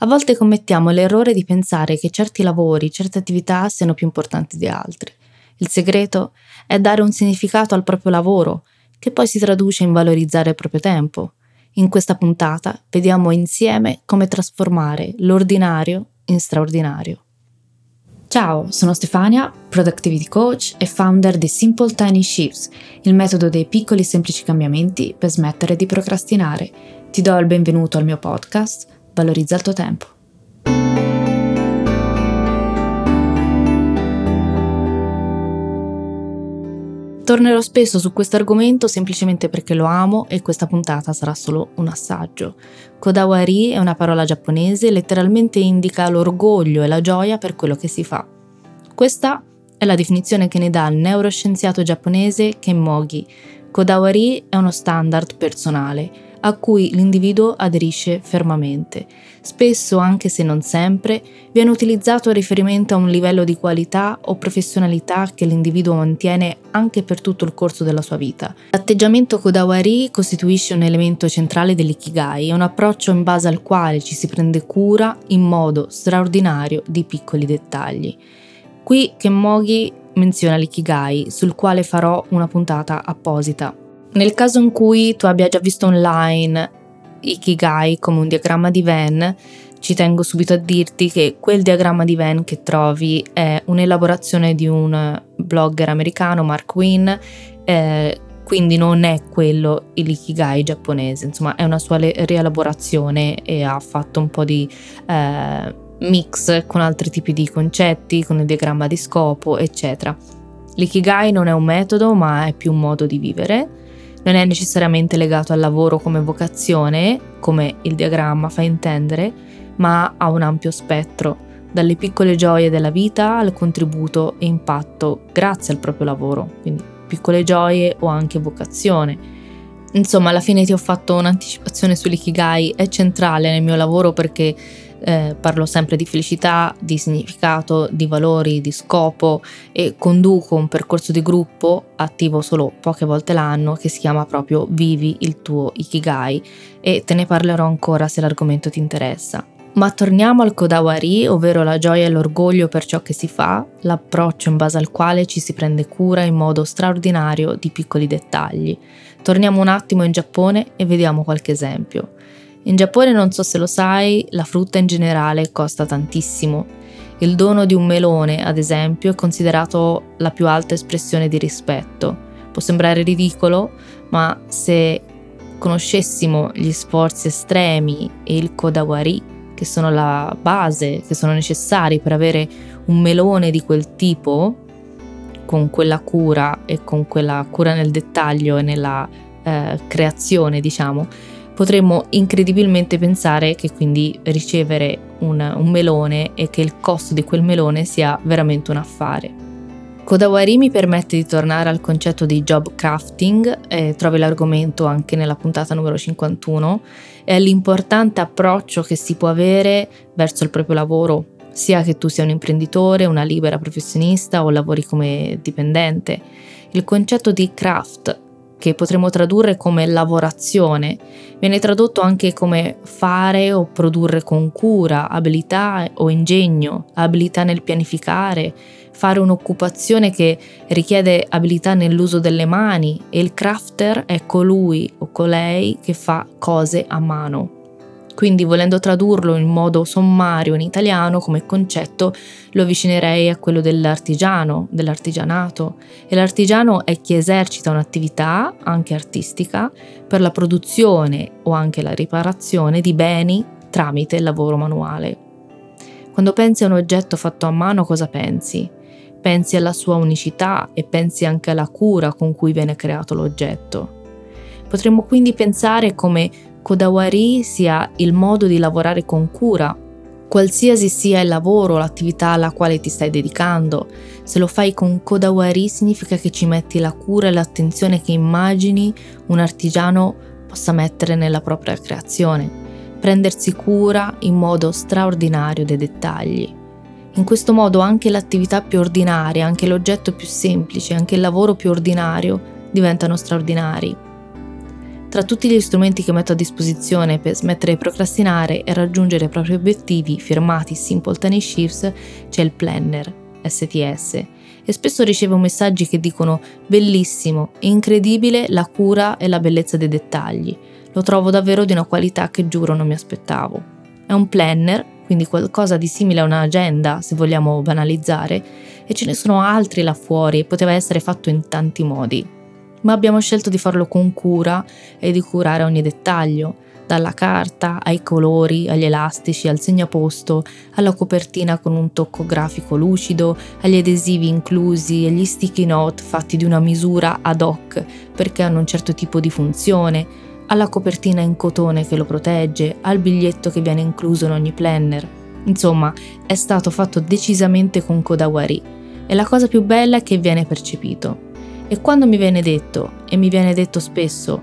A volte commettiamo l'errore di pensare che certi lavori, certe attività siano più importanti di altri. Il segreto è dare un significato al proprio lavoro, che poi si traduce in valorizzare il proprio tempo. In questa puntata vediamo insieme come trasformare l'ordinario in straordinario. Ciao, sono Stefania, Productivity Coach e founder di Simple Tiny Shifts, il metodo dei piccoli e semplici cambiamenti per smettere di procrastinare. Ti do il benvenuto al mio podcast Valorizza il tuo tempo. Tornerò spesso su questo argomento semplicemente perché lo amo e questa puntata sarà solo un assaggio. Kodawari è una parola giapponese e letteralmente indica l'orgoglio e la gioia per quello che si fa. Questa è la definizione che ne dà il neuroscienziato giapponese Ken Mogi. Kodawari è uno standard personale a cui l'individuo aderisce fermamente. Spesso, anche se non sempre, viene utilizzato a riferimento a un livello di qualità o professionalità che l'individuo mantiene anche per tutto il corso della sua vita. L'atteggiamento Kodawari costituisce un elemento centrale dell'ikigai, un approccio in base al quale ci si prende cura in modo straordinario di piccoli dettagli. Qui Kenmogi menziona l'ikigai, sul quale farò una puntata apposita nel caso in cui tu abbia già visto online Ikigai come un diagramma di Venn, ci tengo subito a dirti che quel diagramma di Venn che trovi è un'elaborazione di un blogger americano, Mark Wynn, eh, quindi non è quello l'Ikigai giapponese, insomma è una sua rielaborazione e ha fatto un po' di eh, mix con altri tipi di concetti, con il diagramma di scopo, eccetera. L'ikigai non è un metodo, ma è più un modo di vivere non è necessariamente legato al lavoro come vocazione, come il diagramma fa intendere, ma ha un ampio spettro, dalle piccole gioie della vita al contributo e impatto grazie al proprio lavoro, quindi piccole gioie o anche vocazione. Insomma, alla fine ti ho fatto un'anticipazione sull'ikigai, è centrale nel mio lavoro perché eh, parlo sempre di felicità, di significato, di valori, di scopo e conduco un percorso di gruppo attivo solo poche volte l'anno che si chiama proprio Vivi il tuo Ikigai e te ne parlerò ancora se l'argomento ti interessa. Ma torniamo al Kodawari, ovvero la gioia e l'orgoglio per ciò che si fa, l'approccio in base al quale ci si prende cura in modo straordinario di piccoli dettagli. Torniamo un attimo in Giappone e vediamo qualche esempio. In Giappone non so se lo sai, la frutta in generale costa tantissimo. Il dono di un melone, ad esempio, è considerato la più alta espressione di rispetto. Può sembrare ridicolo, ma se conoscessimo gli sforzi estremi e il kodawari, che sono la base, che sono necessari per avere un melone di quel tipo, con quella cura e con quella cura nel dettaglio e nella eh, creazione, diciamo, potremmo incredibilmente pensare che quindi ricevere un, un melone e che il costo di quel melone sia veramente un affare. Kodawari mi permette di tornare al concetto di job crafting, eh, trovi l'argomento anche nella puntata numero 51, è l'importante approccio che si può avere verso il proprio lavoro, sia che tu sia un imprenditore, una libera professionista o lavori come dipendente. Il concetto di craft che potremmo tradurre come lavorazione, viene tradotto anche come fare o produrre con cura, abilità o ingegno, abilità nel pianificare, fare un'occupazione che richiede abilità nell'uso delle mani e il crafter è colui o colei che fa cose a mano. Quindi volendo tradurlo in modo sommario in italiano come concetto, lo avvicinerei a quello dell'artigiano, dell'artigianato. E l'artigiano è chi esercita un'attività, anche artistica, per la produzione o anche la riparazione di beni tramite il lavoro manuale. Quando pensi a un oggetto fatto a mano cosa pensi? Pensi alla sua unicità e pensi anche alla cura con cui viene creato l'oggetto. Potremmo quindi pensare come Kodawari sia il modo di lavorare con cura, Qualsiasi sia il lavoro o l'attività alla quale ti stai dedicando, se lo fai con Kodawari significa che ci metti la cura e l'attenzione che immagini un artigiano possa mettere nella propria creazione, prendersi cura in modo straordinario dei dettagli. In questo modo anche l'attività più ordinaria, anche l'oggetto più semplice, anche il lavoro più ordinario diventano straordinari. Tra tutti gli strumenti che metto a disposizione per smettere di procrastinare e raggiungere i propri obiettivi firmati Simultaneous Shifts c'è il Planner, STS, e spesso ricevo messaggi che dicono bellissimo, incredibile la cura e la bellezza dei dettagli, lo trovo davvero di una qualità che giuro non mi aspettavo. È un planner, quindi qualcosa di simile a un'agenda, se vogliamo banalizzare, e ce ne sono altri là fuori e poteva essere fatto in tanti modi ma abbiamo scelto di farlo con cura e di curare ogni dettaglio, dalla carta ai colori, agli elastici, al segnaposto, alla copertina con un tocco grafico lucido, agli adesivi inclusi e agli sticky note fatti di una misura ad hoc perché hanno un certo tipo di funzione, alla copertina in cotone che lo protegge, al biglietto che viene incluso in ogni planner. Insomma, è stato fatto decisamente con Kodawari e la cosa più bella è che viene percepito. E quando mi viene detto, e mi viene detto spesso,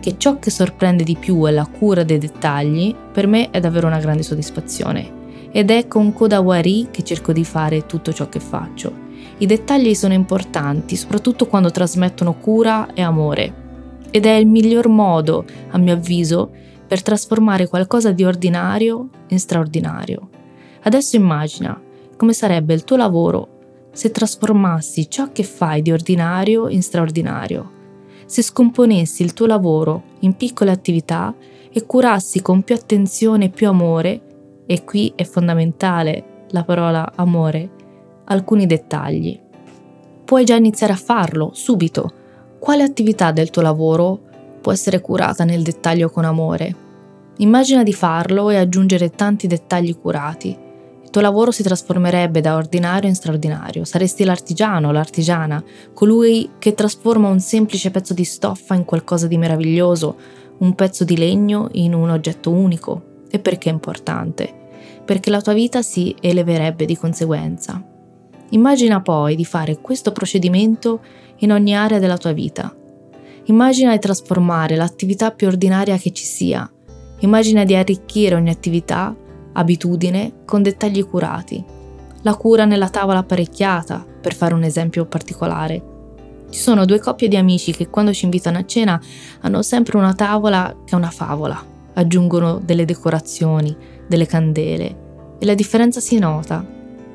che ciò che sorprende di più è la cura dei dettagli, per me è davvero una grande soddisfazione. Ed è con Kodawari che cerco di fare tutto ciò che faccio. I dettagli sono importanti, soprattutto quando trasmettono cura e amore. Ed è il miglior modo, a mio avviso, per trasformare qualcosa di ordinario in straordinario. Adesso immagina come sarebbe il tuo lavoro se trasformassi ciò che fai di ordinario in straordinario, se scomponessi il tuo lavoro in piccole attività e curassi con più attenzione e più amore, e qui è fondamentale la parola amore, alcuni dettagli. Puoi già iniziare a farlo subito. Quale attività del tuo lavoro può essere curata nel dettaglio con amore? Immagina di farlo e aggiungere tanti dettagli curati tuo lavoro si trasformerebbe da ordinario in straordinario. Saresti l'artigiano, l'artigiana, colui che trasforma un semplice pezzo di stoffa in qualcosa di meraviglioso, un pezzo di legno in un oggetto unico. E perché è importante? Perché la tua vita si eleverebbe di conseguenza. Immagina poi di fare questo procedimento in ogni area della tua vita. Immagina di trasformare l'attività più ordinaria che ci sia. Immagina di arricchire ogni attività abitudine con dettagli curati. La cura nella tavola apparecchiata, per fare un esempio particolare. Ci sono due coppie di amici che quando ci invitano a cena hanno sempre una tavola che è una favola, aggiungono delle decorazioni, delle candele e la differenza si nota.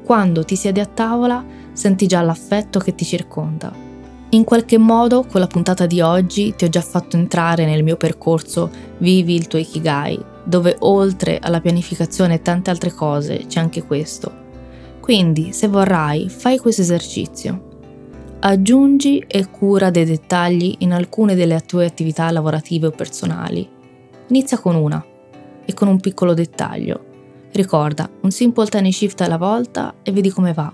Quando ti siedi a tavola senti già l'affetto che ti circonda. In qualche modo, con la puntata di oggi ti ho già fatto entrare nel mio percorso Vivi il tuo Ikigai, dove oltre alla pianificazione e tante altre cose c'è anche questo. Quindi, se vorrai, fai questo esercizio. Aggiungi e cura dei dettagli in alcune delle tue attività lavorative o personali. Inizia con una e con un piccolo dettaglio. Ricorda, un simple tiny shift alla volta e vedi come va.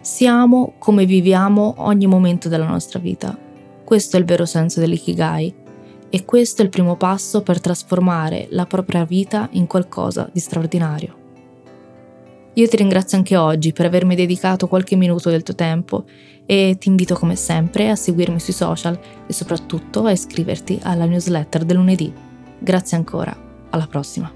Siamo come viviamo ogni momento della nostra vita. Questo è il vero senso dell'ikigai e questo è il primo passo per trasformare la propria vita in qualcosa di straordinario. Io ti ringrazio anche oggi per avermi dedicato qualche minuto del tuo tempo e ti invito come sempre a seguirmi sui social e soprattutto a iscriverti alla newsletter del lunedì. Grazie ancora, alla prossima.